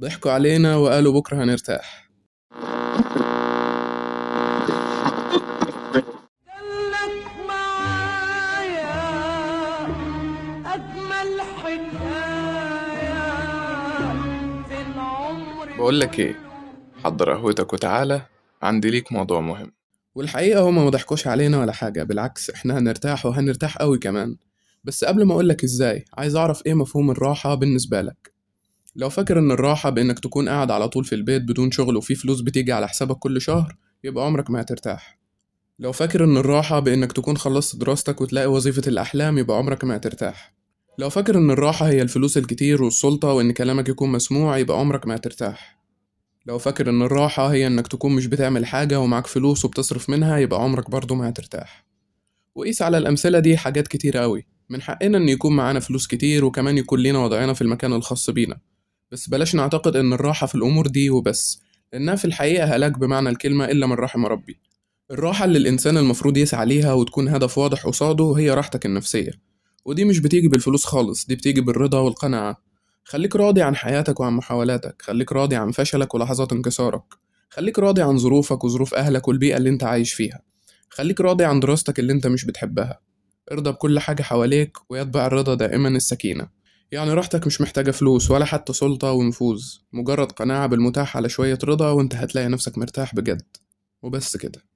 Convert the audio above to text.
ضحكوا علينا وقالوا بكرة هنرتاح. العمر. بقولك إيه حضر قهوتك وتعالى عندي ليك موضوع مهم. والحقيقة هما ما ضحكوش علينا ولا حاجة بالعكس إحنا هنرتاح وهنرتاح قوي كمان. بس قبل ما اقولك إزاي عايز أعرف إيه مفهوم الراحة بالنسبة لك؟ لو فاكر إن الراحة بإنك تكون قاعد على طول في البيت بدون شغل وفي فلوس بتيجي على حسابك كل شهر يبقى عمرك ما هترتاح. لو فاكر إن الراحة بإنك تكون خلصت دراستك وتلاقي وظيفة الأحلام يبقى عمرك ما هترتاح. لو فاكر إن الراحة هي الفلوس الكتير والسلطة وإن كلامك يكون مسموع يبقى عمرك ما هترتاح. لو فاكر إن الراحة هي إنك تكون مش بتعمل حاجة ومعاك فلوس وبتصرف منها يبقى عمرك برضه ما هترتاح. وقيس على الأمثلة دي حاجات كتير قوي من حقنا إن يكون معانا فلوس كتير وكمان يكون لينا وضعنا في المكان الخاص بينا. بس بلاش نعتقد إن الراحة في الأمور دي وبس لأنها في الحقيقة هلاك بمعنى الكلمة إلا من رحم ربي. الراحة اللي الإنسان المفروض يسعى ليها وتكون هدف واضح قصاده هي راحتك النفسية. ودي مش بتيجي بالفلوس خالص دي بتيجي بالرضا والقناعة. خليك راضي عن حياتك وعن محاولاتك خليك راضي عن فشلك ولحظات انكسارك. خليك راضي عن ظروفك وظروف أهلك والبيئة اللي أنت عايش فيها. خليك راضي عن دراستك اللي أنت مش بتحبها. ارضى بكل حاجة حواليك ويتبع الرضا دائما السكينة. يعني راحتك مش محتاجة فلوس ولا حتى سلطة ونفوذ. مجرد قناعة بالمتاح على شوية رضا وانت هتلاقي نفسك مرتاح بجد. وبس كده.